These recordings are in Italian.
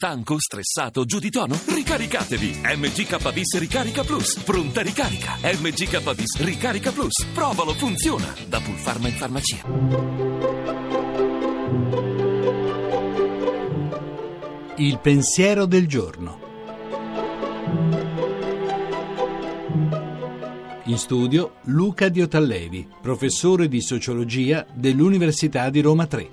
Stanco, stressato, giù di tono? Ricaricatevi! MGKBIS Ricarica Plus. Pronta ricarica. MGKBIS Ricarica Plus. Provalo, funziona. Da Pulpharma in farmacia. Il pensiero del giorno. In studio Luca Diotallevi, professore di sociologia dell'Università di Roma 3.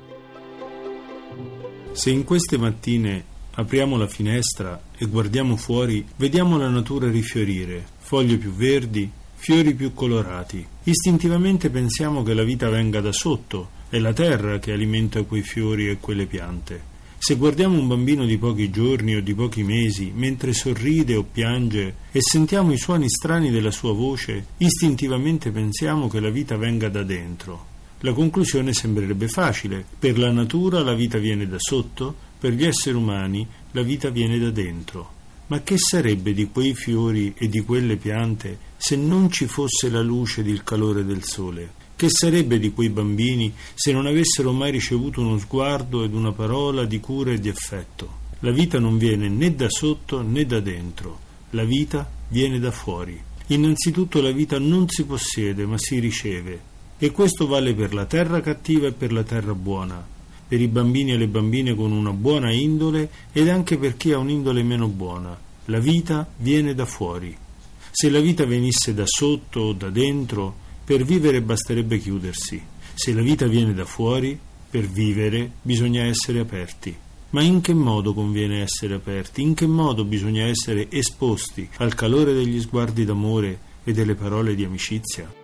Se in queste mattine apriamo la finestra e guardiamo fuori, vediamo la natura rifiorire, foglie più verdi, fiori più colorati. Istintivamente pensiamo che la vita venga da sotto, è la terra che alimenta quei fiori e quelle piante. Se guardiamo un bambino di pochi giorni o di pochi mesi, mentre sorride o piange, e sentiamo i suoni strani della sua voce, istintivamente pensiamo che la vita venga da dentro. La conclusione sembrerebbe facile. Per la natura la vita viene da sotto, per gli esseri umani la vita viene da dentro. Ma che sarebbe di quei fiori e di quelle piante se non ci fosse la luce ed il calore del sole? Che sarebbe di quei bambini se non avessero mai ricevuto uno sguardo ed una parola di cura e di affetto? La vita non viene né da sotto né da dentro, la vita viene da fuori. Innanzitutto la vita non si possiede ma si riceve e questo vale per la terra cattiva e per la terra buona, per i bambini e le bambine con una buona indole ed anche per chi ha un'indole meno buona. La vita viene da fuori. Se la vita venisse da sotto o da dentro, per vivere basterebbe chiudersi. Se la vita viene da fuori, per vivere bisogna essere aperti. Ma in che modo conviene essere aperti? In che modo bisogna essere esposti al calore degli sguardi d'amore e delle parole di amicizia?